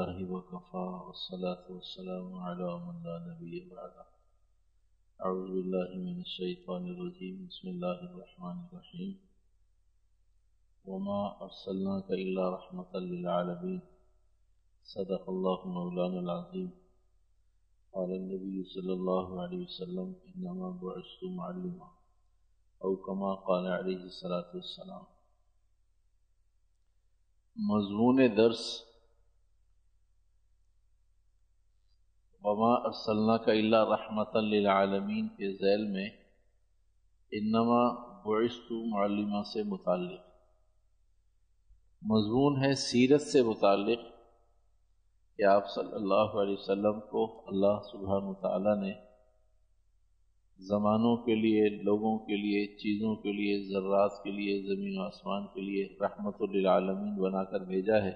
الله وكفى، والصلاة والسلام على من لا نبي بعده. أعوذ بالله من الشيطان الرجيم. بسم الله الرحمن الرحيم. وما أرسلناك إلا رحمة للعالمين. صدق الله مولانا العظيم. قال النبي صلى الله عليه وسلم، إنما بعثت معلما، أو كما قال عليه الصلاة والسلام. مضمون درس وما ارسلنا کا اللہ رحمت للعالمین کے ذیل میں انما بعثت معلمہ سے متعلق۔ مضمون ہے سیرت سے متعلق کہ آپ صلی اللہ علیہ وسلم کو اللہ سبحانہ تعالیٰ نے زمانوں کے لیے، لوگوں کے لیے، چیزوں کے لیے، ذرات کے لیے، زمین و آسمان کے لیے رحمت للعالمین بنا کر بھیجا ہے۔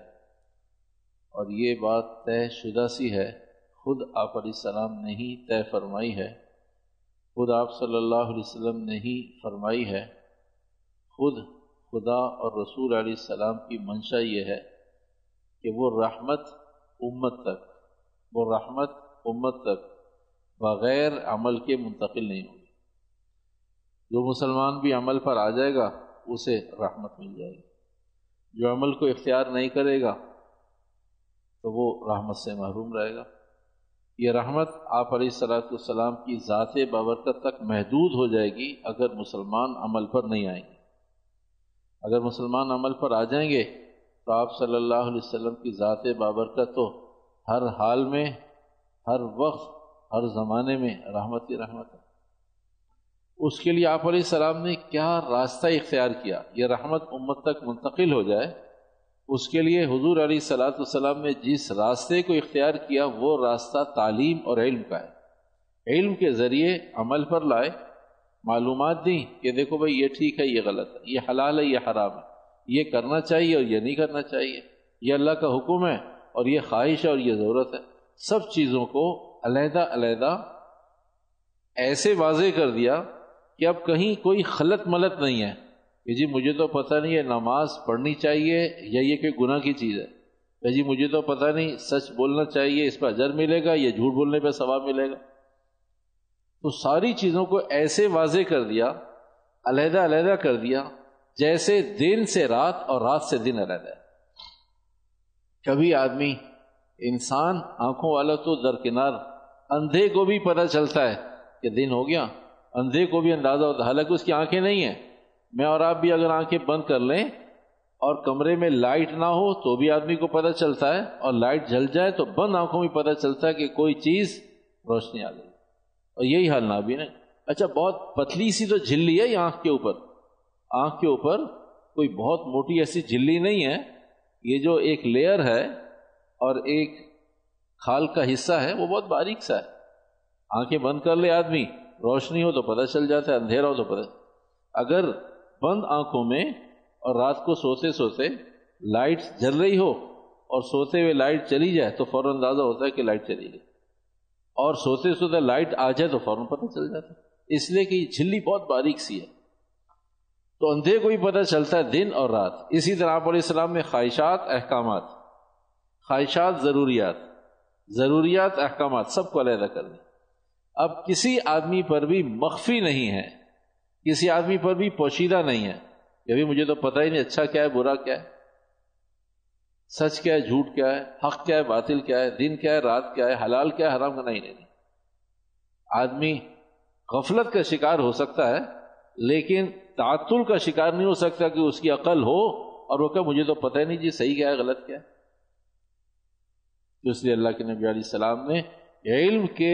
اور یہ بات طے شدہ سی ہے خود آپ علیہ السلام نے ہی طے فرمائی ہے۔ خود آپ صلی اللہ علیہ وسلم نے ہی فرمائی ہے۔ خود خدا اور رسول علیہ السلام کی منشا یہ ہے کہ وہ رحمت امت تک، وہ رحمت امت تک بغیر عمل کے منتقل نہیں ہوگی۔ جو مسلمان بھی عمل پر آ جائے گا، اسے رحمت مل جائے گی۔ جو عمل کو اختیار نہیں کرے گا، تو وہ رحمت سے محروم رہے گا۔ یہ رحمت آپ علیہ صلاۃ السلام کی ذات بابرکت تک محدود ہو جائے گی اگر مسلمان عمل پر نہیں آئیں گے۔ اگر مسلمان عمل پر آ جائیں گے تو آپ صلی اللہ علیہ وسلم کی ذات بابرکت تو ہر حال میں، ہر وقت، ہر زمانے میں رحمت ہی رحمت ہے۔ اس کے لیے آپ علیہ السلام نے کیا راستہ اختیار کیا؟ یہ رحمت امت تک منتقل ہو جائے اس کے لیے حضور علیہ صلاۃ السلام نے جس راستے کو اختیار کیا وہ راستہ تعلیم اور علم کا ہے۔ علم کے ذریعے عمل پر لائے۔ معلومات دیں کہ دیکھو بھائی یہ ٹھیک ہے، یہ غلط ہے، یہ حلال ہے، یہ حرام ہے۔ یہ کرنا چاہیے اور یہ نہیں کرنا چاہیے۔ یہ اللہ کا حکم ہے اور یہ خواہش ہے اور یہ ضرورت ہے۔ سب چیزوں کو علیحدہ علیحدہ ایسے واضح کر دیا کہ اب کہیں کوئی خلط ملت نہیں ہے۔ کہ جی مجھے تو پتہ نہیں ہے نماز پڑھنی چاہیے یا یہ کہ گناہ کی چیز ہے۔ کہ جی مجھے تو پتہ نہیں سچ بولنا چاہیے، اس پہ اجر ملے گا یا جھوٹ بولنے پہ ثواب ملے گا۔ تو ساری چیزوں کو ایسے واضح کر دیا، علیحدہ علیحدہ کر دیا، جیسے دن سے رات اور رات سے دن علیحدہ کبھی آدمی، انسان آنکھوں والا تو درکنار، اندھے کو بھی پتہ چلتا ہے کہ دن ہو گیا، اندھے کو بھی اندازہ ہوتا ہے۔ حالانکہ اس کی آنکھیں نہیں ہیں۔ میں اور آپ بھی اگر آنکھیں بند کر لیں اور کمرے میں لائٹ نہ ہو تو بھی آدمی کو پتہ چلتا ہے اور لائٹ جل جائے تو بند آنکھوں میں پتہ چلتا ہے کہ کوئی چیز روشنی آ گئی۔ اور یہی حال نہ بھی نہیں اچھا بہت پتلی سی تو جھلی ہے یہ آنکھ کے اوپر۔ آنکھ کے اوپر کوئی بہت موٹی ایسی جھلی نہیں ہے۔ یہ جو ایک لیئر ہے اور ایک کھال کا حصہ ہے، وہ بہت باریک سا ہے۔ آنکھیں بند کر لے آدمی۔ روشنی ہو تو پتہ چل جاتا ہے، اندھیرا ہو تو پتہ۔ اگر بند آنکھوں میں اور رات کو سوتے سوتے لائٹ جل رہی ہو اور سوتے ہوئے لائٹ چلی جائے تو فوراً اندازہ ہوتا ہے کہ لائٹ چلی گئی۔ اور سوتے سوتے لائٹ آ جائے تو فوراً پتہ چل جاتا ہے۔ اس لیے کہ یہ جھلی بہت باریک سی ہے۔ تو اندھے کو بھی پتہ چلتا ہے دن اور رات۔ اسی طرح آپ علیہ السلام میں خواہشات، احکامات۔ خواہشات، ضروریات۔ ضروریات، احکامات، سب کو علیحدہ کر دیں۔ اب کسی آدمی پر بھی مخفی نہیں ہے۔ کسی آدمی پر بھی پوشیدہ نہیں ہے کہ مجھے تو پتہ ہی نہیں اچھا کیا ہے برا کیا ہے سچ کیا ہے جھوٹ کیا ہے حق کیا ہے باطل کیا ہے دن کیا ہے رات کیا ہے حلال کیا ہے حرام کا نہیں نہیں آدمی غفلت کا شکار ہو سکتا ہے لیکن تعطل کا شکار نہیں ہو سکتا کہ اس کی عقل ہو اور وہ کہ مجھے تو پتہ ہی نہیں جی صحیح کیا ہے غلط کیا ہے اس لیے اللہ کے نبی علیہ السلام نے علم کے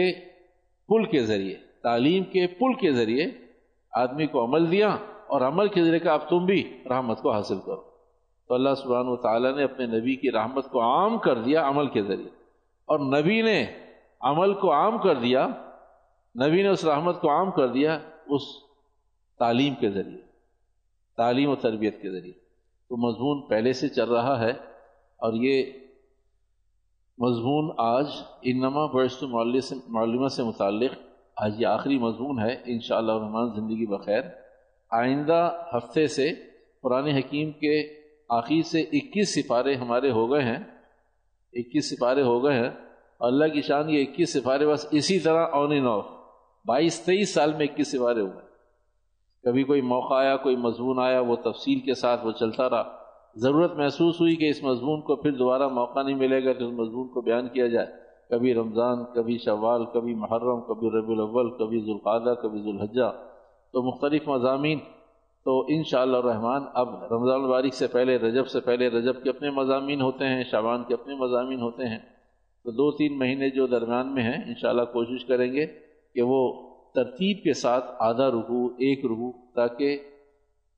پل کے ذریعے تعلیم کے پل کے ذریعے آدمی کو عمل دیا اور عمل کے ذریعے کہ اب تم بھی رحمت کو حاصل کرو۔ تو اللہ سبحانہ و تعالیٰ نے اپنے نبی کی رحمت کو عام کر دیا عمل کے ذریعے۔ اور نبی نے عمل کو عام کر دیا، نبی نے اس رحمت کو عام کر دیا اس تعلیم کے ذریعے، تعلیم و تربیت کے ذریعے۔ تو مضمون پہلے سے چل رہا ہے اور یہ مضمون آج انما برست معلمہ سے متعلق آج یہ آخری مضمون ہے، انشاءاللہ الرحمن زندگی بخیر۔ آئندہ ہفتے سے قرآن حکیم کے آخر سے اکیس سپارے ہمارے ہو گئے ہیں۔ اکیس سپارے ہو گئے ہیں۔ اللہ کی شان یہ اکیس سپارے، بس اسی طرح آن اینڈ آف بائیس، تیئیس سال میں اکیس سپارے ہوئے۔ کبھی کوئی موقع آیا، کوئی مضمون آیا، وہ تفصیل کے ساتھ وہ چلتا رہا۔ ضرورت محسوس ہوئی کہ اس مضمون کو پھر دوبارہ موقع نہیں ملے گا کہ اس مضمون کو بیان کیا جائے۔ کبھی رمضان، کبھی شوال، کبھی محرم، کبھی ربی الاول، کبھی ذوالقادہ کبھی ذوالحجہ، تو مختلف مضامین، تو انشاءاللہ الرحمن، اب رمضان البارک سے پہلے، رجب سے پہلے، رجب کے اپنے مضامین ہوتے ہیں شابان کے اپنے مضامین ہوتے ہیں، تو دو تین مہینے جو درمیان میں ہیں، انشاءاللہ کوشش کریں گے کہ وہ ترتیب کے ساتھ آدھا رکو ایک رکو تاکہ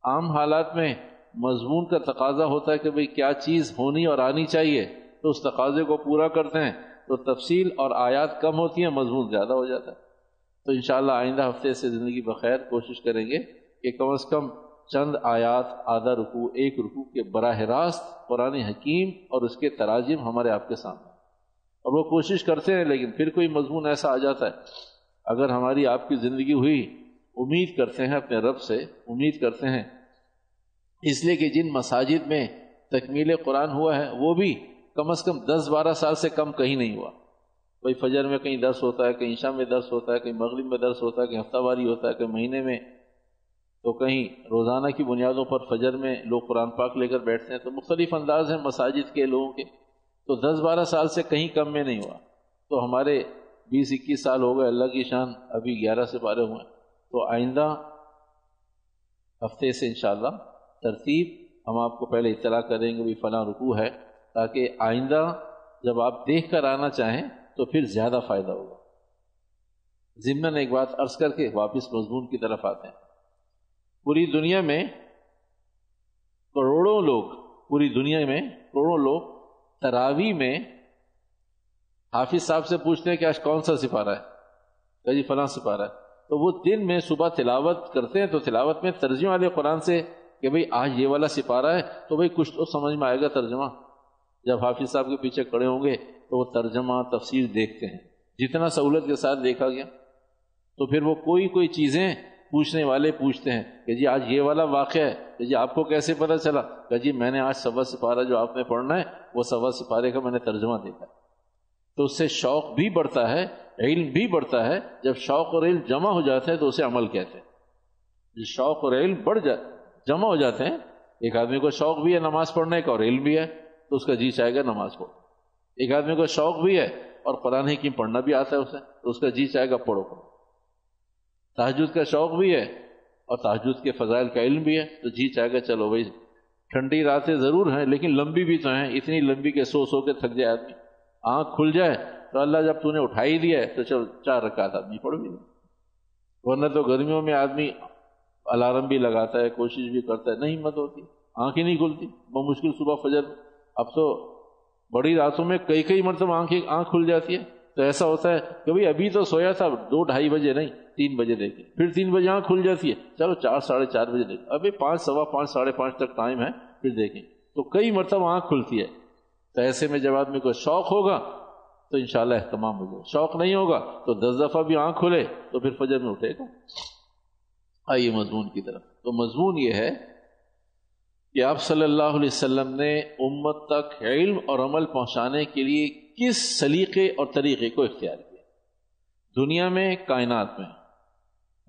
عام حالات میں مضمون کا تقاضا ہوتا ہے کہ بھئی کیا چیز ہونی اور آنی چاہیے، تو اس تقاضے کو پورا کرتے ہیں۔ تو تفصیل اور آیات کم ہوتی ہیں، مضمون زیادہ ہو جاتا ہے۔ تو انشاءاللہ آئندہ ہفتے سے زندگی بخیر، کوشش کریں گے کہ کم از کم چند آیات آدھا رکو ایک رکو کے براہ راست قرآن حکیم اور اس کے تراجم ہمارے آپ کے سامنے۔ اور وہ کوشش کرتے ہیں لیکن پھر کوئی مضمون ایسا آ جاتا ہے۔ اگر ہماری آپ کی زندگی ہوئی، امید کرتے ہیں اپنے رب سے، امید کرتے ہیں۔ اس لیے کہ جن مساجد میں تکمیل قرآن ہوا ہے، وہ بھی کم از کم دس بارہ سال سے کم کہیں نہیں ہوا۔ کوئی فجر میں کہیں درس ہوتا ہے، کہیں شام میں درس ہوتا ہے، کہیں مغرب میں درس ہوتا ہے، کہیں ہفتہ واری ہوتا ہے، کہیں مہینے میں۔ تو کہیں روزانہ کی بنیادوں پر فجر میں لوگ قرآن پاک لے کر بیٹھتے ہیں تو مختلف انداز ہیں مساجد کے لوگوں کے۔ تو دس بارہ سال سے کہیں کم میں نہیں ہوا۔ تو ہمارے بیس اکیس سال ہو گئے، اللہ کی شان ابھی گیارہ سے پارے ہوئے تو آئندہ ہفتے سے انشاءاللہ ترتیب ہم آپ کو پہلے اطلاع کریں گے بھی فلاں رکوع ہے۔ تاکہ آئندہ جب آپ دیکھ کر آنا چاہیں تو پھر زیادہ فائدہ ہوگا۔ ضمن ایک بات عرض کر کے واپس مضمون کی طرف آتے ہیں۔ پوری دنیا میں کروڑوں لوگ، پوری دنیا میں کروڑوں لوگ تراوی میں حافظ صاحب سے پوچھتے ہیں کہ آج کون سا سپارہ ہے؟ کہ جی فلاں سپارہ۔ ہے تو وہ دن میں صبح تلاوت کرتے ہیں تو تلاوت میں ترجمہ والے قرآن سے کہ بھئی آج یہ والا سپارہ ہے تو بھئی کچھ تو سمجھ میں آئے گا ترجمہ۔ جب حافظ صاحب کے پیچھے کھڑے ہوں گے تو وہ ترجمہ تفسیر دیکھتے ہیں۔ جتنا سہولت کے ساتھ دیکھا گیا، تو پھر وہ کوئی کوئی چیزیں پوچھنے والے پوچھتے ہیں کہ جی آج یہ والا واقعہ ہے، کہ جی آپ کو کیسے پتہ چلا؟ کہ جی میں نے آج سوا سپارہ جو آپ نے پڑھنا ہے، وہ سوا سپارے کا میں نے ترجمہ دیکھا۔ تو اس سے شوق بھی بڑھتا ہے، علم بھی بڑھتا ہے۔ جب شوق اور علم جمع ہو جاتے ہیں تو اسے عمل کہتے ہیں۔ جب شوق اور علم بڑھ جا، جمع ہو جاتے ہیں، ایک آدمی کو شوق بھی ہے نماز پڑھنے کا اور علم بھی ہے۔ تو اس کا جی چاہے گا نماز پڑھو۔ ایک آدمی کو شوق بھی ہے اور قرآن حکیم پڑھنا بھی آتا ہے اسے، تو اس کا جی چاہے گا پڑھو۔ پڑھو تحجد کا شوق بھی ہے اور تحجد کے فضائل کا علم بھی ہے، تو جی چاہے گا چلو بھائی، ٹھنڈی راتیں ضرور ہیں، لیکن لمبی بھی تو ہیں، اتنی لمبی کہ سو سو کے تھک جائے آدمی۔ آنکھ کھل جائے تو اللہ جب تو نے اٹھائی دیا ہے، تو چل چار رکعت آدمی پڑھ بھی ورنہ تو گرمیوں میں آدمی الارم بھی لگاتا ہے، کوشش بھی کرتا ہے، نہیں ہمت ہوتی، آنکھ ہی نہیں کھلتی بہت مشکل صبح فجر۔ اب تو بڑی راتوں میں کئی کئی مرتبہ آنکھ آنکھ کھل جاتی ہے۔ تو ایسا ہوتا ہے کہ بھائی ابھی تو سویا تھا، دو ڈھائی بجے نہیں، تین بجے دیکھیں پھر تین بجے آنکھ کھل جاتی ہے۔ چلو چار ساڑھے چار بجے دیکھیں ابھی پانچ سوا پانچ ساڑھے پانچ تک ٹائم ہے، پھر دیکھیں۔ تو کئی مرتبہ آنکھ کھلتی ہے۔ تو ایسے میں جب آدمی کو شوق ہوگا، تو انشاءاللہ اہتمام ہو جائے شوق نہیں ہوگا، تو دس دفعہ بھی آنکھ کھلے، تو پھر فجر میں اٹھے گا۔ آئیے مضمون کی طرف۔ تو مضمون یہ ہے کہ آپ صلی اللہ علیہ وسلم نے امت تک علم اور عمل پہنچانے کے لیے کس سلیقے اور طریقے کو اختیار کیا؟ دنیا میں، کائنات میں۔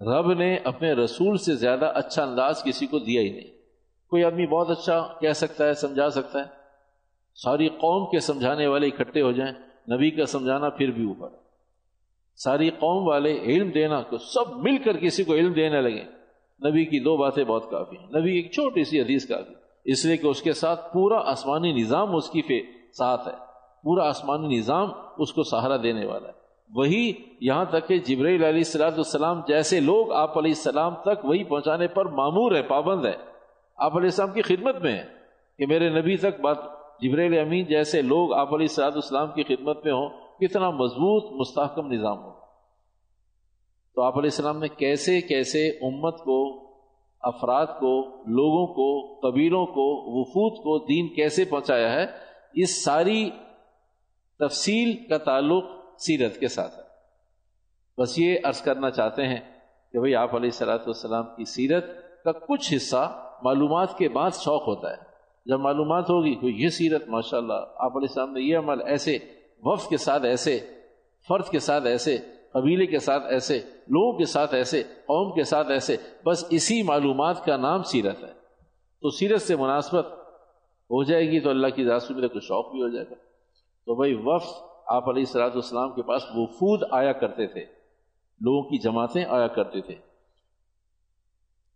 رب نے اپنے رسول سے زیادہ اچھا انداز کسی کو دیا ہی نہیں۔ کوئی آدمی بہت اچھا کہہ سکتا ہے، سمجھا سکتا ہے۔ ساری قوم کے سمجھانے والے اکٹھے ہو جائیں، نبی کا سمجھانا پھر بھی اوپر۔ ساری قوم والے علم دینا تو سب مل کر کسی کو علم دینے لگے۔ نبی کی دو باتیں بہت کافی ہیں۔ نبی ایک چھوٹی سی حدیث کافی اس لیے کہ اس کے ساتھ پورا آسمانی نظام اس کی ساتھ ہے۔ پورا آسمانی نظام اس کو سہارا دینے والا ہے۔ وہی یہاں تک کہ جبرائیل علیہ السلاۃ السلام جیسے لوگ آپ علیہ السلام تک وہی پہنچانے پر معمور ہے پابند ہے آپ علیہ السلام کی خدمت میں ہے کہ میرے نبی تک بات جبریل امین جیسے لوگ آپ علیہ السلاط السلام کی خدمت میں ہوں، کتنا مضبوط، مستحکم نظام ہو۔ تو آپ علیہ السلام نے کیسے کیسے امت کو، افراد کو، لوگوں کو، قبیلوں کو، وفود کو دین کیسے پہنچایا ہے، اس ساری تفصیل کا تعلق سیرت کے ساتھ ہے۔ بس یہ عرض کرنا چاہتے ہیں کہ بھئی آپ علیہ السلاۃ والسلام کی سیرت کا کچھ حصہ معلومات کے بعد شوق ہوتا ہے۔ جب معلومات ہوگی کوئی یہ سیرت ماشاء اللہ آپ علیہ السلام نے یہ عمل ایسے وفد کے ساتھ، ایسے فرد کے ساتھ، ایسے قبیلے کے ساتھ ایسے، لوگوں کے ساتھ ایسے، قوم کے ساتھ ایسے، بس اسی معلومات کا نام سیرت ہے۔ تو سیرت سے مناسبت ہو جائے گی تو اللہ کی ذات میرے کو شوق بھی ہو جائے گا۔ تو بھائی، وفد آپ علیہ السلاۃ والسلام کے پاس وفود آیا کرتے تھے۔ لوگوں کی جماعتیں آیا کرتے تھے۔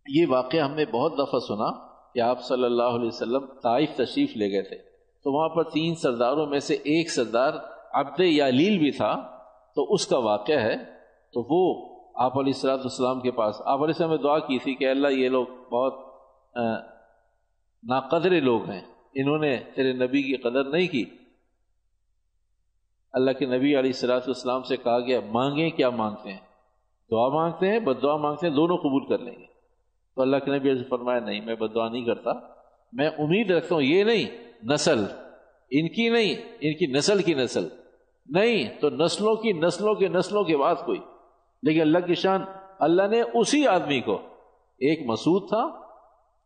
یہ واقعہ ہم نے بہت دفعہ سنا کہ آپ صلی اللہ علیہ وسلم طائف تشریف لے گئے تھے۔ تو وہاں پر تین سرداروں میں سے ایک سردار عبد یالیل بھی تھا۔ تو اس کا واقعہ ہے، تو وہ آپ علیہ السلاۃ والسلام کے پاس، آپ علیہ السلام نے دعا کی تھی کہ اللہ یہ لوگ بہت ناقدر لوگ ہیں، انہوں نے تیرے نبی کی قدر نہیں کی۔ اللہ کے نبی علیہ السلاۃ والسلام سے کہا گیا، مانگیں کیا مانگتے ہیں؟ دعا مانگتے ہیں، بد دعا مانگتے ہیں، دونوں قبول کر لیں گے۔ تو اللہ کے نبی علیہ فرمایا، نہیں، میں بد دعا نہیں کرتا۔ میں امید رکھتا ہوں، یہ نہیں، نسل، ان کی نہیں، ان کی نسل کی نسل۔ نہیں، تو نسلوں کی نسلوں کے نسلوں کے بعد کوئی۔ لیکن اللہ کی شان، اللہ نے اسی آدمی کو، ایک مسعود تھا،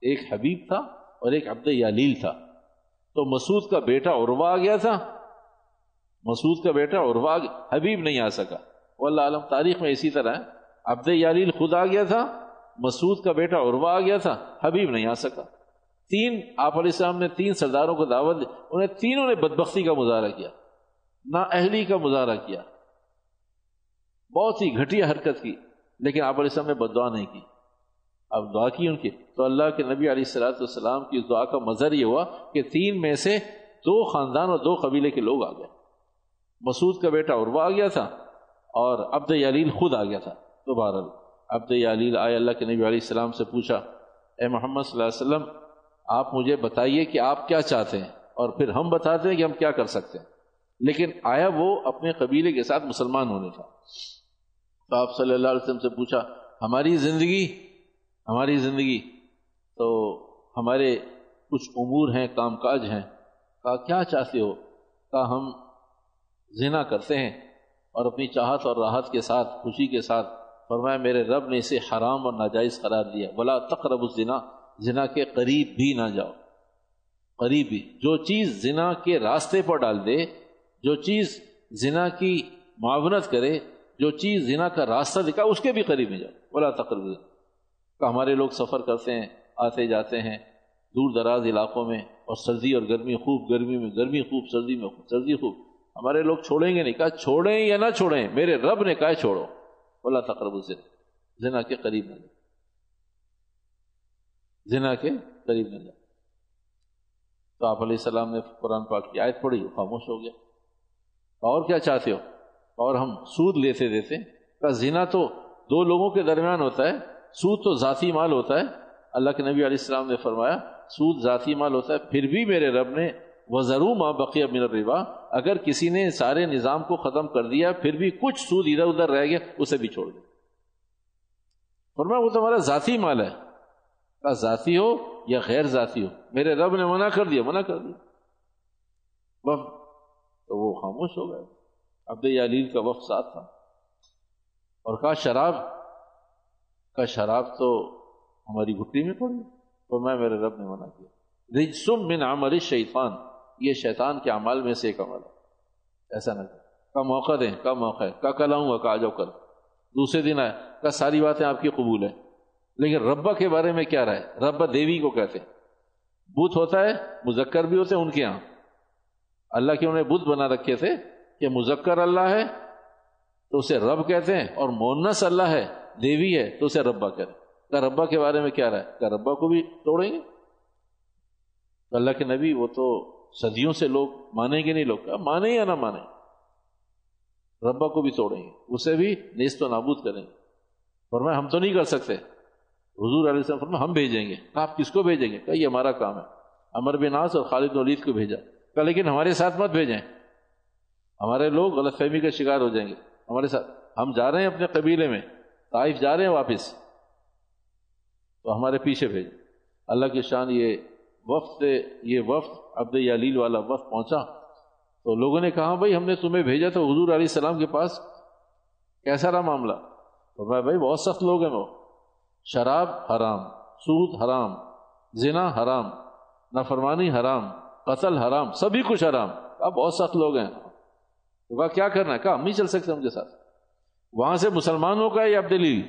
ایک حبیب تھا اور ایک عبد یالیل تھا۔ تو مسعود کا بیٹا عروا آ گیا تھا۔ مسعود کا بیٹا عروا حبیب نہیں آ سکا۔ واللہ عالم، تاریخ میں اسی طرح ہے۔ عبد یالیل خود آ گیا تھا، مسعود کا بیٹا عروا آ گیا تھا، حبیب نہیں آ سکا۔ تین، آپ علیہ السلام نے تین سرداروں کو دعوت دی، انہیں تینوں نے بدبختی کا مظاہرہ کیا۔ نا اہلی کا مظاہرہ کیا۔ بہت ہی گھٹیا حرکت کی، لیکن آپ علیہ السلام نے بد دعا نہیں کی۔ اب دعا کی ان کی۔ تو اللہ کے نبی علیہ السلاۃ والسلام کی اس دعا کا مظہر یہ ہوا کہ تین میں سے دو خاندان اور دو قبیلے کے لوگ آ گئے۔ مسعود کا بیٹا عروا آ گیا تھا اور عبد یلیل خود آ گیا تھا۔ تو بہرحال عبد یلیل آئے، اللہ کے نبی علیہ السلام سے پوچھا، اے محمد صلی اللہ علیہ وسلم، آپ مجھے بتائیے کہ آپ کیا چاہتے ہیں؟ اور پھر ہم بتاتے ہیں کہ ہم کیا کر سکتے ہیں؟ لیکن آیا وہ اپنے قبیلے کے ساتھ مسلمان ہونے کا تو آپ صلی اللہ علیہ وسلم سے پوچھا، ہماری زندگی؟ ہماری زندگی۔ تو ہمارے کچھ امور ہیں، کام کاج ہیں۔ کہا، کیا چاہتے ہو؟ کہا، ہم زنا کرتے ہیں اور اپنی چاہت اور راحت کے ساتھ، خوشی کے ساتھ۔ فرمایا، میرے رب نے اسے حرام اور ناجائز قرار دیا۔ بلا تقرب الزنا، زنا کے قریب بھی نہ جاؤ۔ قریب بھی۔ جو چیز زنا کے راستے پر ڈال دے جو چیز زنا کی معاونت کرے، جو چیز زنا کا راستہ دکھا اس کے بھی قریب نہیں جاؤ۔ بلا تقرب کہ ہمارے لوگ سفر کرتے ہیں، آتے جاتے ہیں دور دراز علاقوں میں، اور سردی اور گرمی خوب، گرمی میں گرمی خوب، سردی میں خوب، سردی خوب۔ ہمارے لوگ چھوڑیں گے نہیں، کہا چھوڑیں یا نہ چھوڑیں، میرے رب نے کہا چھوڑو۔ بولا تقرب الزنا۔ زنا کے قریب نہ جا زنا کے قریب نہ جا تو آپ علیہ السلام نے قرآن پاک کی آیت پڑھی خاموش ہو گیا۔ اور کیا چاہتے ہو؟ اور ہم سود لیتے دیتے کا زنا تو دو لوگوں کے درمیان ہوتا ہے۔ سود تو ذاتی مال ہوتا ہے۔ اللہ کے نبی علیہ السلام نے فرمایا، سود ذاتی مال ہوتا ہے۔ پھر بھی میرے رب نے وہ ضرور ماں بقیہ من الربا، اگر کسی نے سارے نظام کو ختم کر دیا، پھر بھی کچھ سود ادھر ادھر رہ گیا، اسے بھی چھوڑ دیا۔ فرمایا، وہ تمہارا ذاتی مال ہے۔ کا ذاتی ہو یا غیر ذاتی ہو؟ میرے رب نے منع کر دیا، منع کر دیا۔ تو وہ خاموش ہو گئے۔ عبد علیل کا وقت ساتھ تھا۔ اور کہا، شراب؟ کا شراب تو ہماری گھٹی میں پڑی، تو میں میرے رب نے منع کیا۔ رجسم من عمل شیطان یہ شیطان کے عمل میں سے ایک عمل ہے۔ ایسا نہ کا موقع دیں کا موقع ہے۔ کا کل آؤں گا کا جاؤ، کل۔ دوسرے دن آئے کا ساری باتیں آپ کی قبول ہیں۔ لیکن ربا کے بارے میں کیا رہے ربا دیوی کو کہتے ہیں۔ بت ہوتا ہے، مذکر بھی ہوتے ہیں ان کے یہاں اللہ کے انہیں بت بنا رکھے تھے کہ مذکر اللہ ہے تو اسے رب کہتے ہیں اور مونس اللہ ہے، دیوی ہے تو اسے ربا کہتے ہیں۔ کا ربا کے بارے میں کیا رہا ہے؟ کا ربا کو بھی توڑیں گے؟ تو اللہ کے نبی وہ تو صدیوں سے لوگ مانیں گے نہیں، لوگ مانے یا نہ مانے؟ ربا کو بھی توڑیں گے۔ اسے بھی نیست و نابود کریں گے۔ فرمایا، ہم تو نہیں کر سکتے۔ حضور علیہ السلام فرمایا، ہم بھیجیں گے۔ آپ کس کو بھیجیں گے؟ کہ یہ ہمارا کام ہے۔ امر بن ناس اور خالد ولید کو بھیجا۔ کہ لیکن ہمارے ساتھ مت بھیجیں۔ ہمارے لوگ غلط فہمی کا شکار ہو جائیں گے۔ ہمارے ساتھ، ہم جا رہے ہیں اپنے قبیلے میں، طائف جا رہے ہیں واپس۔ تو ہمارے پیچھے بھیج۔ اللہ کی شان یہ وفد سے، یہ وفد عبد یلیل والا وفد پہنچا۔ تو لوگوں نے کہا، بھائی، ہم نے تمہیں بھیجا تھا حضور علیہ السلام کے پاس کیسا رہا معاملہ؟ تو بھائی بھائی، بہت سخت لوگ ہیں وہ۔ شراب حرام، سود حرام، زنا حرام، نافرمانی حرام۔ قتل حرام، سبھی کچھ حرام۔ اب بہت سخت لوگ ہیں۔ تو کہا، کیا کرنا ہے؟ کہا، ہم نہیں چل سکتے ان کے ساتھ۔ وہاں سے مسلمانوں کا یا دلیل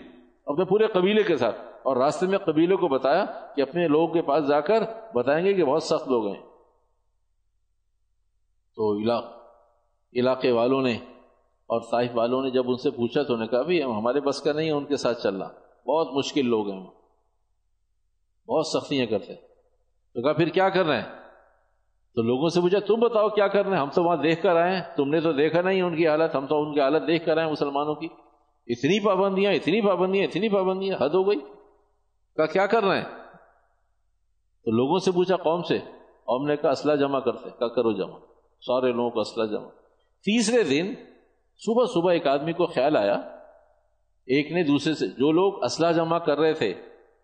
اپنے پورے قبیلے کے ساتھ اور راستے میں قبیلے کو بتایا کہ اپنے لوگ کے پاس جا کر بتائیں گے کہ بہت سخت لوگ ہیں۔ تو علاقے والوں نے اور طائف والوں نے جب ان سے پوچھا تو انہوں نے کہا بھی ہمارے بس کا نہیں ہے ان کے ساتھ چلنا۔ بہت مشکل لوگ ہیں۔ بہت سختیاں کرتے۔ تو کہا، پھر کیا کر رہے ہیں تو لوگوں سے پوچھا، تم بتاؤ کیا کر رہے ہیں؟ ہم تو وہاں دیکھ کر آئے ہیں۔ تم نے تو دیکھا نہیں ان کی حالت، ہم تو ان کی حالت دیکھ کر آئے ہیں مسلمانوں کی۔ اتنی پابندیاں اتنی پابندیاں اتنی پابندیاں، حد ہو گئی۔ کہا کیا کر رہے ہیں؟ تو لوگوں سے پوچھا قوم سے۔ قوم نے کہا، اسلحہ جمع کرتے کہا، کرو جمع۔ سارے لوگوں کو اسلحہ جمع۔ تیسرے دن صبح صبح ایک آدمی کو خیال آیا۔ ایک نے دوسرے سے، جو لوگ اسلحہ جمع کر رہے تھے،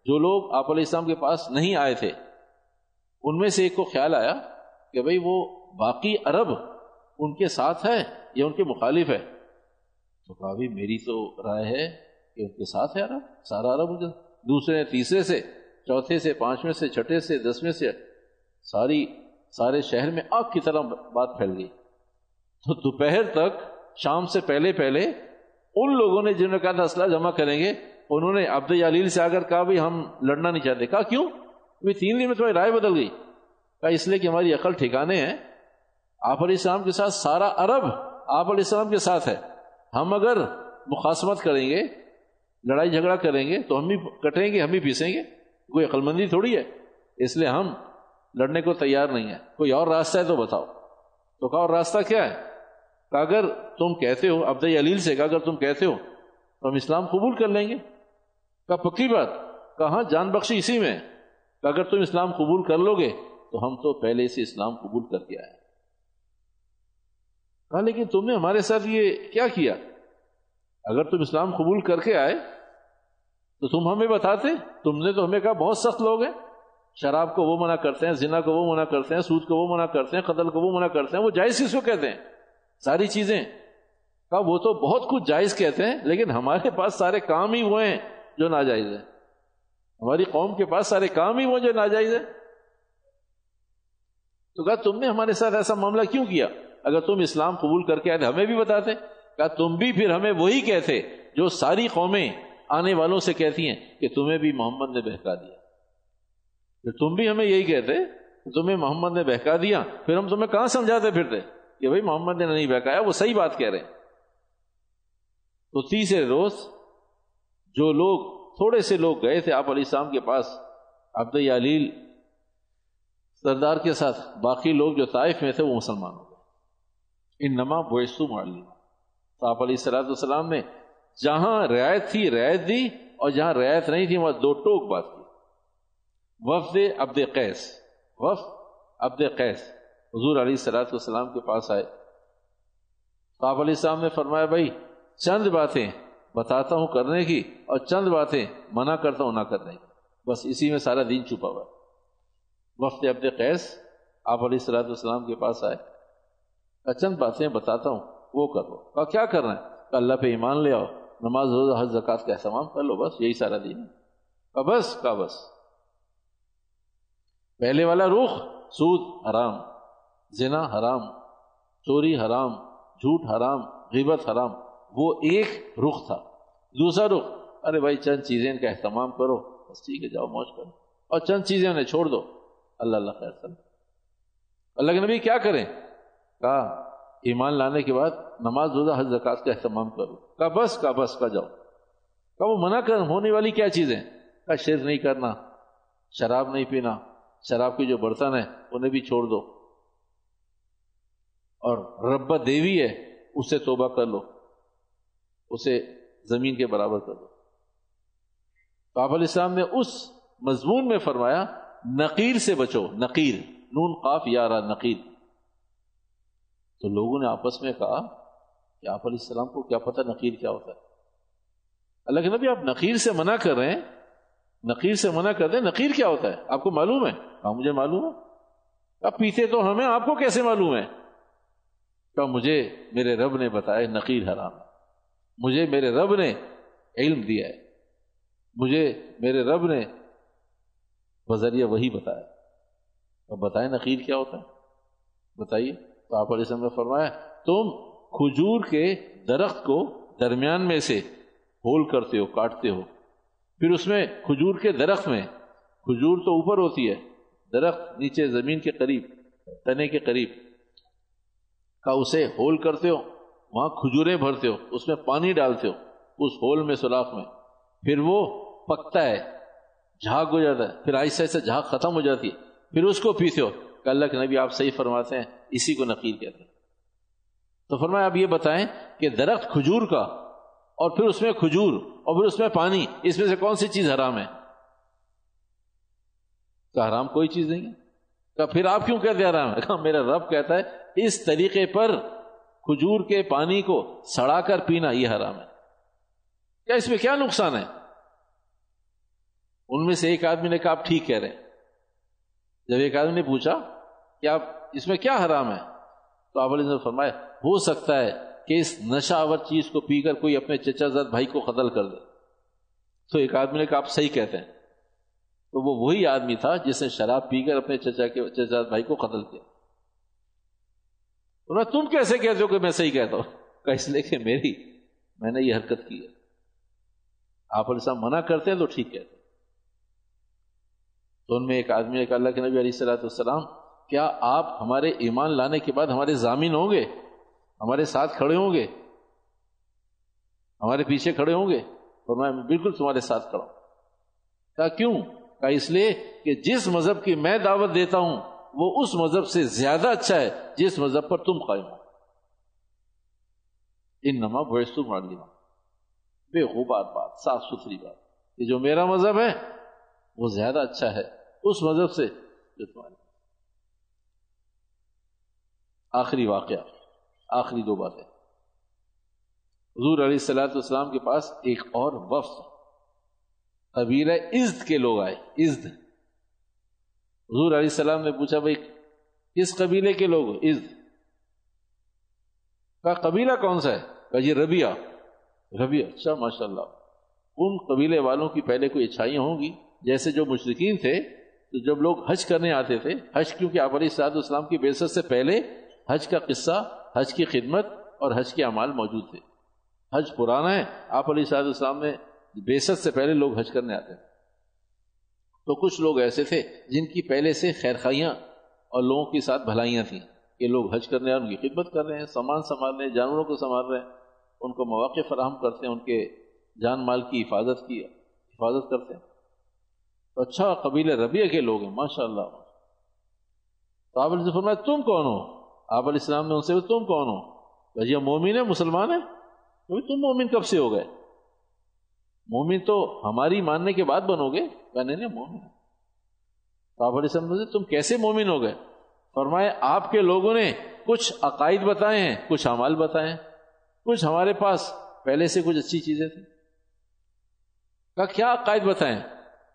جو لوگ آپ علیہ السلام کے پاس نہیں آئے تھے، ان میں سے ایک کو خیال آیا۔ کہ بھئی وہ باقی عرب ان کے ساتھ ہے یا ان کے مخالف ہے تو کہا بھی میری تو رائے ہے کہ ان کے ساتھ ہے عرب، سارا عرب دوسرے تیسرے سے، چوتھے سے، پانچویں سے، چھٹے سے، دسویں سے۔ ساری، سارے شہر میں آگ کی طرح بات پھیل گئی۔ تو دوپہر تک، شام سے پہلے پہلے ان لوگوں نے جنہوں نے کہا تھا اسلحہ جمع کریں گے، انہوں نے عبد علیل سے آ کر کہا بھی ہم لڑنا نہیں چاہتے۔ کہا کیوں؟ تین دن میں تمہاری رائے بدل گئی۔ کہا، اس لیے کہ ہماری عقل ٹھکانے ہیں۔ آپ علیہ السلام کے ساتھ سارا عرب آپ علیہ السلام کے ساتھ ہے۔ ہم اگر مخاسمت کریں گے، لڑائی جھگڑا کریں گے، تو ہم بھی کٹیں گے، ہم بھی پیسیں گے۔ کوئی عقل مندی تھوڑی ہے۔ اس لیے ہم لڑنے کو تیار نہیں ہے کوئی اور راستہ ہے تو بتاؤ۔ تو کہا، اور راستہ کیا ہے؟ کہ اگر تم کہتے ہو عبد علیل سے کہ اگر تم کہتے ہو، تو ہم اسلام قبول کر لیں گے۔ کہا، پکی بات۔ کہاں جان بخشی اسی میں کہ اگر تم اسلام قبول کر لو گے تو ہم تو پہلے سے اسلام قبول کر کے آئے کہا، لیکن تم نے ہمارے ساتھ یہ کیا کیا؟ اگر تم اسلام قبول کر کے آئے، تو تم ہمیں بتاتے؟ تم نے تو ہمیں کہا، بہت سخت لوگ ہیں۔ شراب کو وہ منع کرتے ہیں، زنا کو وہ منع کرتے ہیں، سود کو وہ منع کرتے ہیں، قتل کو وہ منع کرتے ہیں، وہ جائز کس کو کہتے ہیں؟ ساری چیزیں۔ کہا، وہ تو بہت کچھ جائز کہتے ہیں، لیکن ہمارے پاس سارے کام ہی وہ ہیں جو ناجائز ہیں۔ ہماری قوم کے پاس سارے کام ہی وہ جو ناجائز ہیں۔ تو کہا، تم نے ہمارے ساتھ ایسا معاملہ کیوں کیا؟ اگر تم اسلام قبول کر کے آئے ہمیں بھی بتاتے۔ کہا، تم بھی پھر ہمیں وہی کہتے جو ساری قومیں آنے والوں سے کہتی ہیں کہ تمہیں بھی محمد نے بہکا دیا۔ تم بھی ہمیں یہی کہتے تمہیں محمد نے بہکا دیا۔ پھر ہم تمہیں کہاں سمجھاتے پھرتے کہ بھائی محمد نے نہیں بہکایا؟ وہ صحیح بات کہہ رہے ہیں۔ تو تیسرے روز جو لوگ، تھوڑے سے لوگ گئے تھے آپ علیہ السلام کے پاس عبد علیل سردار کے ساتھ باقی لوگ جو طائف میں تھے وہ مسلمان ہو گئے۔ ان نما بویسو معلی تو علیہ السلاۃ والسلام نے جہاں رعایت تھی رعایت دی اور جہاں رعایت نہیں تھی وہاں دو ٹوک بات کی۔ وفد عبد قیس۔ وفد عبد قیس۔ حضور علیہ السلاۃ والسلام کے پاس آئے۔ تو آپ علیہ السلام نے فرمایا، بھائی، چند باتیں بتاتا ہوں کرنے کی اور چند باتیں منع کرتا ہوں نہ کرنے کی۔ بس اسی میں سارا دین چھپا ہوا وفد عبد قیس آپ علیہ السلاۃ والسلام کے پاس آئے۔ چند باتیں بتاتا ہوں، وہ کرو کہا کیا کر رہے ہیں؟ اللہ پہ ایمان لے آؤ، نماز روزہ، حج زکات کا اہتمام کر لو، بس یہی سارا دین ہے۔ بس، کا بس۔ پہلے والا رخ، سود حرام، زنا حرام، چوری حرام، جھوٹ حرام، غیبت حرام، وہ ایک رخ تھا۔ دوسرا رخ، ارے بھائی، چند چیزیں کا اہتمام کرو، بس ٹھیک ہے، جاؤ، موج کرو۔ اور چند چیزیں انہیں چھوڑ دو۔ اللہ اللہ خیر سل اللہ کے نبی کیا کریں؟ کہا، ایمان لانے کے بعد نماز روزہ، حج زکات کا اہتمام کرو۔ کہا، بس کا بس کا جاؤ۔ کہا، وہ منع کر، ہونے والی کیا چیزیں؟ کہا شیر نہیں کرنا، شراب نہیں پینا۔ شراب کی جو برتن ہے انہیں بھی چھوڑ دو۔ اور رب دیوی ہے، اسے توبہ کر لو۔ اسے زمین کے برابر کر دو۔ آپ علیہ السلام نے اس مضمون میں فرمایا نقیر سے بچو، نقیر، نون قاف یارا نقیر۔ تو لوگوں نے آپس میں کہا کہ آپ علیہ السلام کو کیا پتہ نقیر کیا ہوتا ہے۔ اللہ کے نبی، آپ نقیر سے منع کر رہے ہیں۔ نقیر سے منع کر دیں، نقیر کیا ہوتا ہے؟ آپ کو معلوم ہے؟ کہا، مجھے معلوم ہے۔ اب پیتے تو ہمیں، آپ کو کیسے معلوم ہے؟ کہا، مجھے میرے رب نے بتایا، نقیر حرام مجھے میرے رب نے علم دیا ہے۔ مجھے میرے رب نے بذریعہ وہی بتایا اب بتائیں نقیر کیا ہوتا ہے؟ بتائیے۔ تو آپ علیہ السلام نے فرمایا، تم کھجور کے درخت کو درمیان میں سے ہول کرتے ہو، کاٹتے ہو۔ پھر اس میں کھجور کے درخت میں، کھجور تو اوپر ہوتی ہے، درخت نیچے زمین کے قریب، تنے کے قریب کا اسے ہول کرتے ہو، وہاں کھجوریں بھرتے ہو، اس میں پانی ڈالتے ہو، اس ہول میں سوراخ میں۔ پھر وہ پکتا ہے۔ جھاگ ہو جاتا ہے۔ پھر آہستہ آہستہ جھاگ ختم ہو جاتی ہے۔ پھر اس کو پیتے ہو۔ کہ اللہ کے نبی آپ صحیح فرماتے ہیں، اسی کو نقیر کہتے ہیں۔ تو فرمایا آپ یہ بتائیں کہ درخت کھجور کا اور پھر اس میں کھجور اور پھر اس میں پانی، اس میں سے کون سی چیز حرام ہے؟ کہ حرام کوئی چیز نہیں ہے۔ کہ پھر آپ کیوں کہتے حرام ہے؟ کہ میرا رب کہتا ہے، اس طریقے پر کھجور کے پانی کو سڑا کر پینا، یہ حرام ہے۔ کیا اس میں کیا نقصان ہے؟ ان میں سے ایک آدمی نے کہا، آپ ٹھیک کہہ رہے ہیں۔ جب ایک آدمی نے پوچھا کہ آپ اس میں کیا حرام ہے، تو آپ علیہ فرمایا، ہو سکتا ہے کہ اس نشہ چیز کو پی کر کوئی اپنے چچا زد بھائی کو قتل کر دے۔ تو ایک آدمی نے کہا، آپ صحیح کہتے ہیں۔ تو وہ وہی آدمی تھا جس نے شراب پی کر اپنے چچا کے، چچا بھائی کو قتل کیا۔ تم کیسے کہتے ہو کہ میں صحیح کہتا ہوں؟ کہ اس لیے کہ میری، میں نے یہ حرکت کی ہے۔ آپ علیہ السلام منع کرتے ہیں تو ٹھیک کہتے تو ان میں ایک آدمی نے کہا، اللہ کے نبی علیہ السلاۃ السلام کیا آپ ہمارے ایمان لانے کے بعد ہمارے ضامین ہوں گے؟ ہمارے ساتھ کھڑے ہوں گے؟ ہمارے پیچھے کھڑے ہوں گے؟ اور میں بالکل تمہارے ساتھ کھڑا ہوں۔ کہا، کیوں؟ کہا، اس لیے کہ جس مذہب کی میں دعوت دیتا ہوں، وہ اس مذہب سے زیادہ اچھا ہے جس مذہب پر تم قائم ہو۔ ان نما بھوستو مار بے غبار بات، صاف ستھری بات۔ یہ جو میرا مذہب ہے، وہ زیادہ اچھا ہے۔ اس مذہب سے جو تمہارے آخری واقعہ، آخری دو باتیں۔ حضور علیہ السلاۃ السلام کے پاس ایک اور وفد، قبیلہ عزد کے لوگ آئے عزد حضور علیہ السلام نے پوچھا، بھائی، کس قبیلے کے لوگ؟ عزد کا قبیلہ کون سا ہے؟ کہ جی ربیہ ربیہ اچھا ماشاء اللہ ان قبیلے والوں کی پہلے کوئی اچھائیاں ہوں گی؟ جیسے جو مشرقین تھے تو جب لوگ حج کرنے آتے تھے، حج کیونکہ آپ علیہ صاحب اسلام کی بیست سے پہلے حج کا قصہ، حج کی خدمت اور حج کے اعمال موجود تھے۔ حج پرانا ہے، آپ علیہ صاحب اسلام میں بیست سے پہلے لوگ حج کرنے آتے تھے۔ تو کچھ لوگ ایسے تھے جن کی پہلے سے خیرخائیاں اور لوگوں کے ساتھ بھلائیاں تھیں کہ لوگ حج کرنے ان کی خدمت کر رہے ہیں، سامان سنبھال رہے ہیں، جانوروں کو سنبھال رہے ہیں، ان کو مواقع فراہم کرتے ہیں، ان کے جان مال کی حفاظت کی، حفاظت کرتے ہیں۔ تو اچھا قبیل ربیہ کے لوگ ہیں ماشاء اللہ تو آپ علیہ فرمایا، تم کون ہو؟ آپ علیہ السلام نے ان سے، تم کون ہو؟ جی مومن ہے مسلمان ہے تم مومن کب سے ہو گئے؟ مومن تو ہماری ماننے کے بعد بنو گے نہیں نہیں مومن۔ تو آپ علیہ السلام نے تم کیسے مومن ہو گئے؟ فرمائے آپ کے لوگوں نے کچھ عقائد بتائے ہیں، کچھ امال بتائے ہیں۔ کچھ ہمارے پاس پہلے سے کچھ اچھی چیزیں تھیں۔ کیا عقائد بتائیں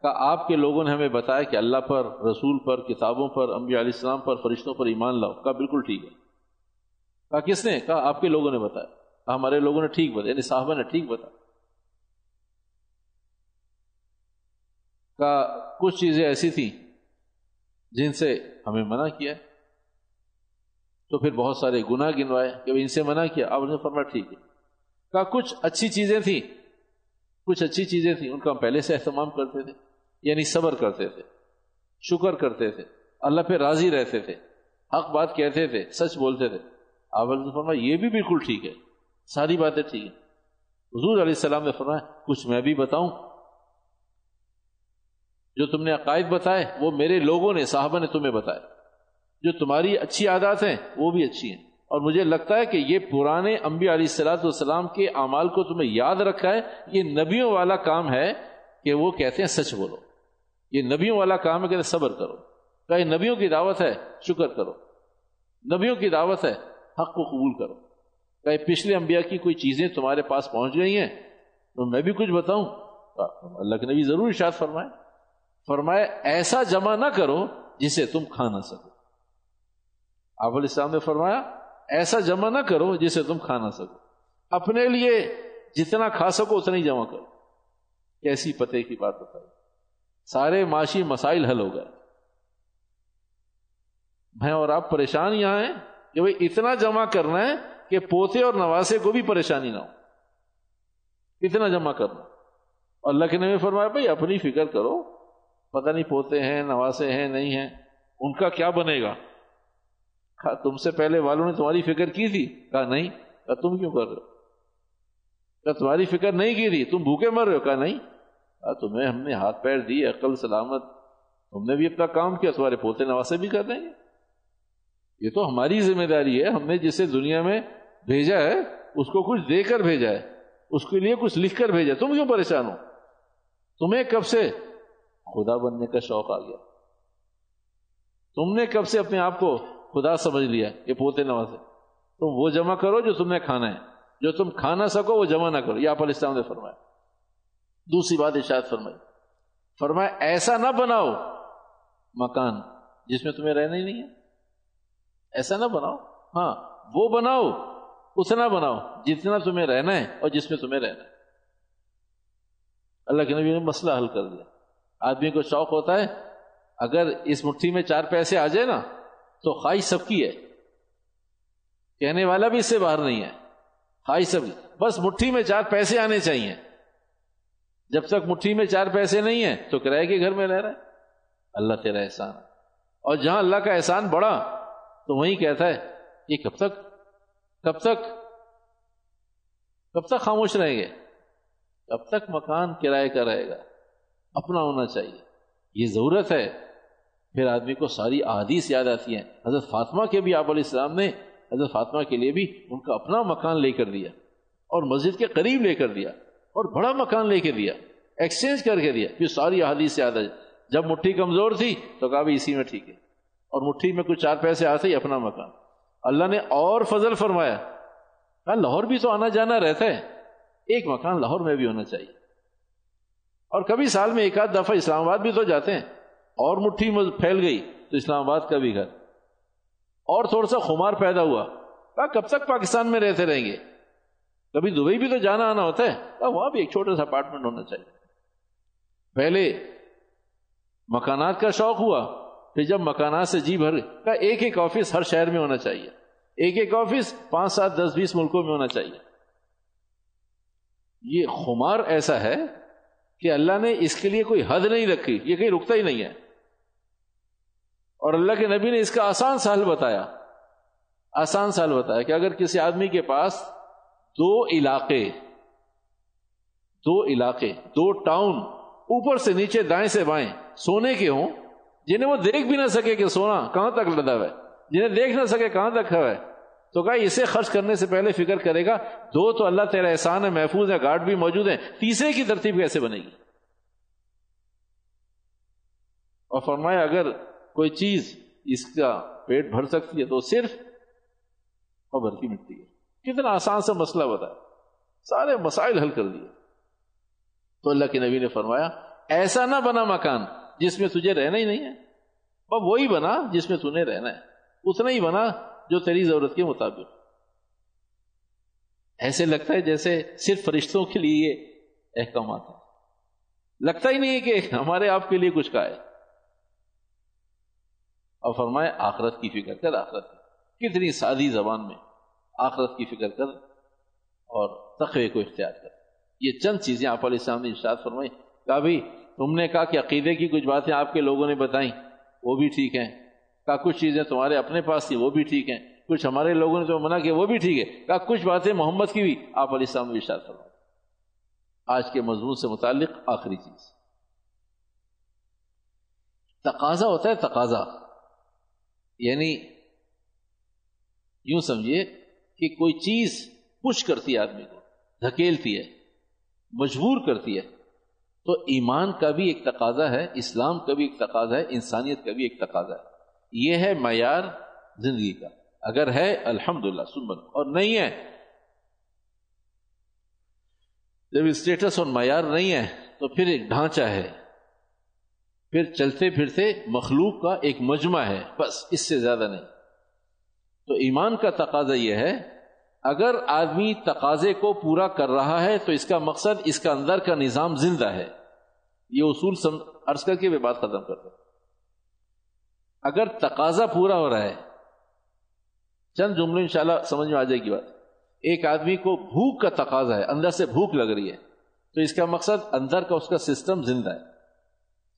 آپ کے لوگوں نے ہمیں بتایا کہ اللہ پر، رسول پر، کتابوں پر، انبیاء علیہ السلام پر، فرشتوں پر ایمان لاؤ، کہا بالکل ٹھیک ہے۔ کہا کس نے؟ کہا آپ کے لوگوں نے بتایا۔ کہا ہمارے لوگوں نے ٹھیک بتایا یعنی صاحبہ نے ٹھیک بتایا۔ کہا کچھ چیزیں ایسی تھیں جن سے ہمیں منع کیا، تو پھر بہت سارے گناہ گنوائے کہ ان سے منع کیا۔ اب نے فرمایا ٹھیک ہے۔ کہا کچھ اچھی چیزیں تھیں، کچھ اچھی چیزیں تھیں، ان کا ہم پہلے سے اہتمام کرتے تھے۔ یعنی صبر کرتے تھے، شکر کرتے تھے، اللہ پہ راضی رہتے تھے، حق بات کہتے تھے، سچ بولتے تھے۔ آپ فرمایا، یہ بھی بالکل ٹھیک ہے، ساری باتیں ٹھیک ہیں۔ حضور علیہ السلام نے فرمایا، کچھ میں بھی بتاؤں۔ جو تم نے عقائد بتائے، وہ میرے لوگوں نے صاحبہ نے تمہیں بتایا جو تمہاری اچھی عادات ہیں، وہ بھی اچھی ہیں۔ اور مجھے لگتا ہے کہ یہ پرانے انبیاء علیہ السلاۃ والسلام کے اعمال کو تمہیں یاد رکھا ہے، یہ نبیوں والا کام ہے کہ وہ کہتے ہیں، سچ بولو۔ یہ نبیوں والا کام ہے کہ صبر کرو۔ کہ نبیوں کی دعوت ہے، شکر کرو۔ نبیوں کی دعوت ہے، حق کو قبول کرو۔ کہ پچھلے انبیاء کی کوئی چیزیں تمہارے پاس پہنچ گئی ہیں؟ تو میں بھی کچھ بتاؤں۔ اللہ کے نبی ضرور اشاد فرمائے۔ فرمائے، ایسا جمع نہ کرو جسے تم کھا نہ سکو۔ آپ علیہ السلام نے فرمایا، ایسا جمع نہ کرو جسے تم کھا نہ سکو۔ اپنے لیے جتنا کھا سکو اتنا ہی جمع کرو۔ کیسی پتے کی بات بتائی۔ سارے معاشی مسائل حل ہو گئے۔ میں اور آپ پریشان یہاں ہیں کہ بھائی اتنا جمع کرنا ہے کہ پوتے اور نواسے کو بھی پریشانی نہ ہو۔ اتنا جمع کرنا۔ اللہ کے نبی فرمایا، بھائی اپنی فکر کرو۔ پتہ نہیں پوتے ہیں، نواسے ہیں، نہیں ہیں، ان کا کیا بنے گا؟ کہا، تم سے پہلے والوں نے تمہاری فکر کی تھی؟ کہا، نہیں۔ کہا، تم کیوں کر رہے ہو؟ کہا، تمہاری فکر نہیں کی تھی؟ تم بھوکے مر رہے ہو؟ کہا، نہیں۔ تمہیں ہم نے ہاتھ پیر دی، عقل، سلامت۔ تم نے بھی اپنا کام کیا، تمہارے پوتے نواسے بھی کر دیں گے۔ یہ تو ہماری ذمہ داری ہے۔ ہم نے جسے دنیا میں بھیجا ہے، اس کو کچھ دے کر بھیجا ہے۔ اس کے لیے کچھ لکھ کر بھیجا تم کیوں پریشان ہو؟ تمہیں کب سے خدا بننے کا شوق آ گیا؟ تم نے کب سے اپنے آپ کو خدا سمجھ لیا یہ پوتے نوازے تم وہ جمع کرو جو تم نے کھانا ہے۔ جو تم کھا نہ سکو، وہ جمع نہ کرو۔ یہ آپ السلام نے فرمایا۔ دوسری بات ارشاد فرمائی۔ فرمایا، ایسا نہ بناؤ مکان جس میں تمہیں رہنا ہی نہیں ہے۔ ایسا نہ بناؤ۔ ہاں وہ بناؤ اتنا بناؤ، جتنا تمہیں رہنا ہے اور جس میں تمہیں رہنا ہے۔ اللہ کے نبی نے مسئلہ حل کر دیا۔ آدمی کو شوق ہوتا ہے، اگر اس مٹھی میں چار پیسے آ جائے نا، تو خواہش سب کی ہے۔ کہنے والا بھی اس سے باہر نہیں ہے۔ خواہش سب بس مٹھی میں چار پیسے آنے چاہیے۔ جب تک مٹھی میں چار پیسے نہیں ہیں، تو کرائے کے گھر میں رہ رہا ہے۔ اللہ تیرا احسان اور جہاں اللہ کا احسان بڑا تو وہی کہتا ہے، یہ کب تک کب تک کب تک خاموش رہیں گے؟ کب تک مکان کرائے کا رہے گا؟ اپنا ہونا چاہیے۔ یہ ضرورت ہے۔ پھر آدمی کو ساری احادیث یاد آتی ہیں۔ حضرت فاطمہ کے بھی آپ علیہ السلام نے حضرت فاطمہ کے لیے بھی ان کا اپنا مکان لے کر دیا اور مسجد کے قریب لے کر دیا اور بڑا مکان لے کے دیا ایکسچینج کر کے دیا پھر ساری احادیث یاد آئی جب مٹھی کمزور تھی تو کہا بھی اسی میں ٹھیک ہے۔ اور مٹھی میں کچھ چار پیسے آتے ہی اپنا مکان۔ اللہ نے اور فضل فرمایا۔ کہا لاہور بھی تو آنا جانا رہتا ہے۔ ایک مکان لاہور میں بھی ہونا چاہیے۔ اور کبھی سال میں ایک آدھ دفعہ اسلام آباد بھی تو جاتے ہیں۔ اور مٹھی پھیل گئی تو اسلام آباد کا بھی گھر۔ اور تھوڑا سا خمار پیدا ہوا۔ کہا کب تک پاکستان میں رہتے رہیں گے؟ کبھی دبئی بھی تو جانا آنا ہوتا ہے کہا وہاں بھی ایک چھوٹا سا اپارٹمنٹ ہونا چاہیے۔ پہلے مکانات کا شوق ہوا، پھر جب مکانات سے جی بھر کہا ایک ایک آفس ہر شہر میں ہونا چاہیے۔ ایک ایک آفس پانچ سات، دس، بیس ملکوں میں ہونا چاہیے۔ یہ خمار ایسا ہے کہ اللہ نے اس کے لیے کوئی حد نہیں رکھی، یہ کہیں رکتا ہی نہیں ہے۔ اور اللہ کے نبی نے اس کا آسان سال بتایا۔ آسان سال بتایا کہ اگر کسی آدمی کے پاس دو علاقے دو علاقے، دو ٹاؤن اوپر سے نیچے دائیں سے بائیں سونے کے ہوں، جنہیں وہ دیکھ بھی نہ سکے کہ سونا کہاں تک لدا ہوا ہے جنہیں دیکھ نہ سکے کہاں تک ہے تو کہا اسے خرچ کرنے سے پہلے فکر کرے گا، دو تو اللہ تیرا احسان ہے، محفوظ ہے گارڈ بھی موجود ہیں، تیسرے کی ترتیب کیسے بنے گی؟ اور فرمایا، اگر کوئی چیز اس کا پیٹ بھر سکتی ہے تو صرف اور بھر کی مٹی ہے۔ کتنا آسان سے مسئلہ بتا۔ سارے مسائل حل کر دیے۔ تو اللہ کے نبی نے فرمایا، ایسا نہ بنا مکان جس میں تجھے رہنا ہی نہیں ہے۔ وہی بنا جس میں تھی رہنا ہے۔ اتنا ہی بنا جو تیری ضرورت کے مطابق۔ ایسے لگتا ہے جیسے صرف فرشتوں کے لیے یہ احکامات ہیں۔ لگتا ہی نہیں کہ ہمارے آپ کے لیے کچھ کا ہے۔ اور فرمائے آخرت کی فکر کر، آخرت کتنی سادی زبان میں۔ آخرت کی فکر کر اور تقوی کو اختیار کر۔ یہ چند چیزیں آپ علیہ السلام نے ارشاد فرمائی۔ کہا بھی تم نے کہا کہ عقیدے کی کچھ باتیں آپ کے لوگوں نے بتائیں، وہ بھی ٹھیک ہیں۔ کہا، کچھ چیزیں تمہارے اپنے پاس تھی وہ بھی ٹھیک ہیں۔ کچھ ہمارے لوگوں نے تو منع کیا، وہ بھی ٹھیک ہے کہا، کچھ باتیں محمد کی بھی آپ علیہ السلام نے ارشاد فرمائی۔ آج کے مضمون سے متعلق آخری چیز۔ تقاضا ہوتا ہے، تقاضا۔ یعنی یوں سمجھیے کہ کوئی چیز پش کرتی ہے آدمی کو، دھکیلتی ہے، مجبور کرتی ہے۔ تو ایمان کا بھی ایک تقاضا ہے، اسلام کا بھی ایک تقاضا ہے، انسانیت کا بھی ایک تقاضا ہے۔ یہ ہے معیار زندگی کا۔ اگر ہے الحمد للہ سنبن اور نہیں ہے، جب اسٹیٹس اور معیار نہیں ہے، تو پھر ایک ڈھانچہ ہے۔ پھر چلتے پھرتے مخلوق کا ایک مجمع ہے، بس اس سے زیادہ نہیں۔ تو ایمان کا تقاضا یہ ہے، اگر آدمی تقاضے کو پورا کر رہا ہے تو اس کا مقصد اس کا اندر کا نظام زندہ ہے۔ یہ اصول عرض کر کے بات ختم کرتے اگر تقاضا پورا ہو رہا ہے، چند جملے انشاءاللہ سمجھ میں آ جائے گی بات۔ ایک آدمی کو بھوک کا تقاضا ہے، اندر سے بھوک لگ رہی ہے، تو اس کا مقصد اندر کا اس کا سسٹم زندہ ہے۔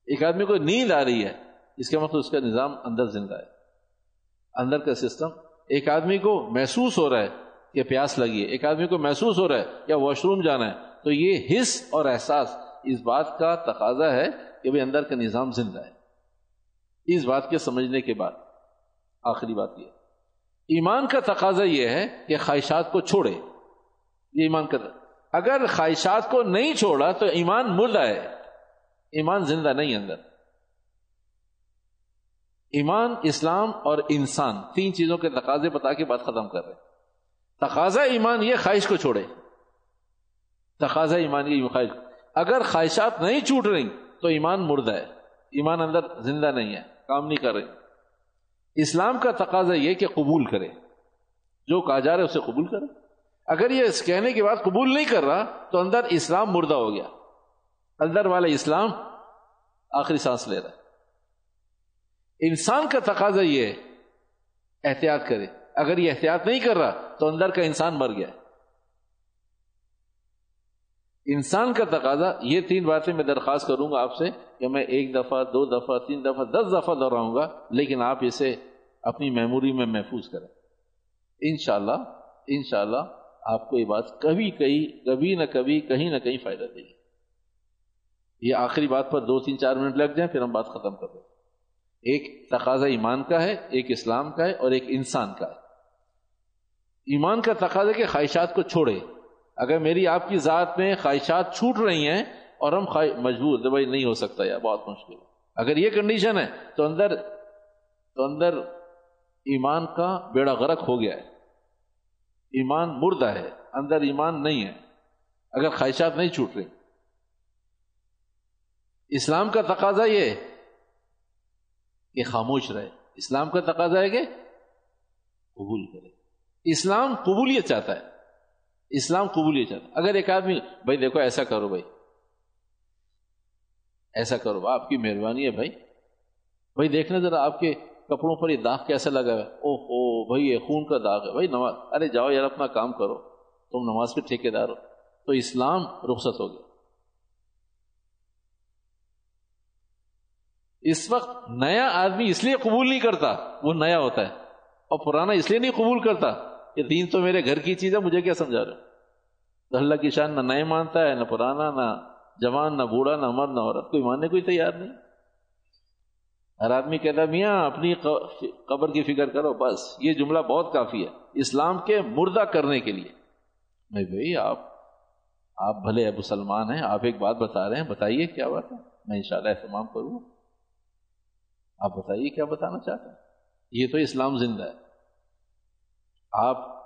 ایک آدمی کو نیند آ رہی ہے، اس کا مقصد اس کا نظام اندر زندہ ہے۔ اندر کا سسٹم ایک آدمی کو محسوس ہو رہا ہے کہ پیاس لگی ہے، ایک آدمی کو محسوس ہو رہا ہے یا واش روم جانا ہے، تو یہ حص اور احساس اس بات کا تقاضا ہے کہ بھائی اندر کا نظام زندہ ہے۔ اس بات کے سمجھنے کے بعد آخری بات یہ ایمان کا تقاضا یہ ہے کہ خواہشات کو چھوڑے۔ یہ ایمان کا اگر خواہشات کو نہیں چھوڑا تو ایمان مردہ ہے۔ ایمان زندہ نہیں اندر۔ ایمان، اسلام اور انسان، تین چیزوں کے تقاضے بتا کے بات ختم کر رہے تقاضا ایمان یہ خواہش کو چھوڑے۔ تقاضا ایمان یہ خواہش۔ اگر خواہشات نہیں چھوٹ رہی تو ایمان مردہ ہے۔ ایمان اندر زندہ نہیں ہے، کام نہیں کر رہی اسلام کا تقاضا یہ کہ قبول کرے۔ جو کہا جا رہا ہے اسے قبول کرے۔ اگر یہ اس کہنے کے بعد قبول نہیں کر رہا تو اندر اسلام مردہ ہو گیا۔ اندر والا اسلام آخری سانس لے رہا ہے۔ انسان کا تقاضا یہ احتیاط کرے۔ اگر یہ احتیاط نہیں کر رہا تو اندر کا انسان مر گیا۔ انسان کا تقاضا یہ تین باتیں میں درخواست کروں گا آپ سے کہ میں ایک دفعہ، دو دفعہ، تین دفعہ، دس دفعہ دہراؤں گا، لیکن آپ اسے اپنی میموری میں محفوظ کریں۔ انشاءاللہ انشاءاللہ آپ کو یہ بات کبھی کہیں کبھی نہ کبھی، کہیں نہ کہیں فائدہ دے گی۔ یہ آخری بات پر دو تین چار منٹ لگ جائیں، پھر ہم بات ختم کر دیں ایک تقاضا ایمان کا ہے، ایک اسلام کا ہے اور ایک انسان کا ہے۔ ایمان کا تقاضا کہ خواہشات کو چھوڑے۔ اگر میری آپ کی ذات میں خواہشات چھوٹ رہی ہیں اور ہم مجبور بھائی نہیں ہو سکتا یا بہت مشکل۔ اگر یہ کنڈیشن ہے تو اندر تو اندر ایمان کا بیڑا غرق ہو گیا ہے۔ ایمان مردہ ہے، اندر ایمان نہیں ہے۔ اگر خواہشات نہیں چھوٹ رہی۔ اسلام کا تقاضا یہ کہ خاموش رہے۔ اسلام کا تقاضا ہے کہ قبول کرے۔ اسلام قبولیت چاہتا ہے۔ اسلام قبولیت چاہتا ہے۔ اگر ایک آدمی، بھائی دیکھو، ایسا کرو بھائی۔ ایسا کرو۔ آپ کی مہربانی ہے بھائی۔ بھائی دیکھنا ذرا آپ کے کپڑوں پر یہ داغ کیسا لگا ہے۔ او ہو بھائی یہ خون کا داغ ہے۔ بھائی نماز، ارے جاؤ یار اپنا کام کرو۔ تم نماز کے ٹھیکے دار ہو۔ تو اسلام رخصت ہو گیا۔ اس وقت نیا آدمی اس لیے قبول نہیں کرتا، وہ نیا ہوتا ہے۔ اور پرانا اس لیے نہیں قبول کرتا کہ دین تو میرے گھر کی چیز ہے، مجھے کیا سمجھا رہے اللہ کی شان نہ نئے مانتا ہے، نہ پرانا، نہ جوان، نہ بوڑھا، نہ مرد نہ عورت، کوئی ماننے کوئی تیار نہیں۔ ہر آدمی کہتا میاں اپنی قبر کی فکر کرو، بس، یہ جملہ بہت کافی ہے۔ اسلام کے مردہ کرنے کے لیے۔ میں بھائی، آپ آپ بھلے ابو سلمان ہیں، آپ ایک بات بتا رہے ہیں، بتائیے کیا بات ہے؟ میں انشاءاللہ اہتمام کروں۔ آپ بتائیے کیا بتانا چاہتے ہیں؟ یہ تو اسلام زندہ ہے۔ آپ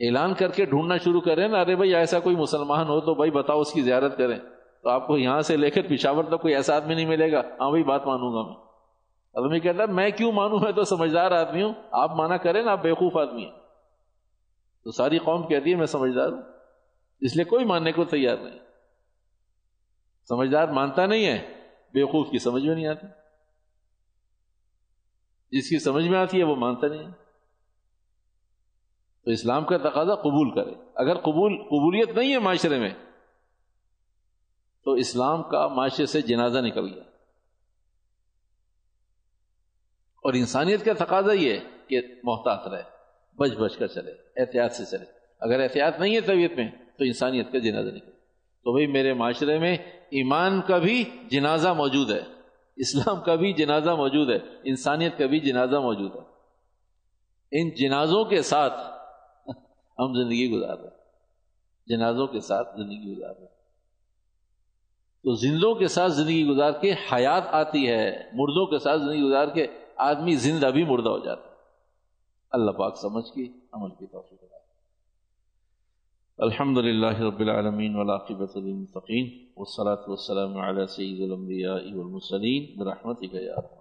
اعلان کر کے ڈھونڈنا شروع کریں نا، ارے بھائی ایسا کوئی مسلمان ہو تو بھائی بتاؤ اس کی زیارت کریں۔ تو آپ کو یہاں سے لے کر پشاور تک کوئی ایسا آدمی نہیں ملے گا۔ ہاں بھائی، بات مانوں گا میں۔ آدمی کہتا ہے میں کیوں مانوں؟ میں تو سمجھدار آدمی ہوں۔ آپ مانا کریں نا، آپ بیوقوف آدمی ہیں۔ تو ساری قوم کہتی ہے، میں سمجھدار ہوں۔ اس لیے کوئی ماننے کو تیار نہیں۔ سمجھدار مانتا نہیں ہے۔ بیوقوف کی سمجھ میں نہیں آتی؟ جس کی سمجھ میں آتی ہے وہ مانتا نہیں ہے۔ تو اسلام کا تقاضا قبول کرے۔ اگر قبول، قبولیت نہیں ہے معاشرے میں، تو اسلام کا معاشرے سے جنازہ نکل گیا۔ اور انسانیت کا تقاضا یہ کہ محتاط رہے، بچ بچ کر چلے، احتیاط سے چلے۔ اگر احتیاط نہیں ہے طبیعت میں، تو انسانیت کا جنازہ نکل تو بھائی میرے معاشرے میں ایمان کا بھی جنازہ موجود ہے، اسلام کا بھی جنازہ موجود ہے، انسانیت کا بھی جنازہ موجود ہے۔ ان جنازوں کے ساتھ ہم زندگی گزار رہے جنازوں کے ساتھ زندگی گزار رہے تو زندوں کے ساتھ زندگی گزار کے حیات آتی ہے، مردوں کے ساتھ زندگی گزار کے آدمی زندہ بھی مردہ ہو جاتا ہے۔ اللہ پاک سمجھ کی، عمل کی توفیق۔ الحمد لله رب العالمين والعاقبة للمتقين والصلاة والسلام على سيد الأنبياء والمرسلين برحمتك يا رب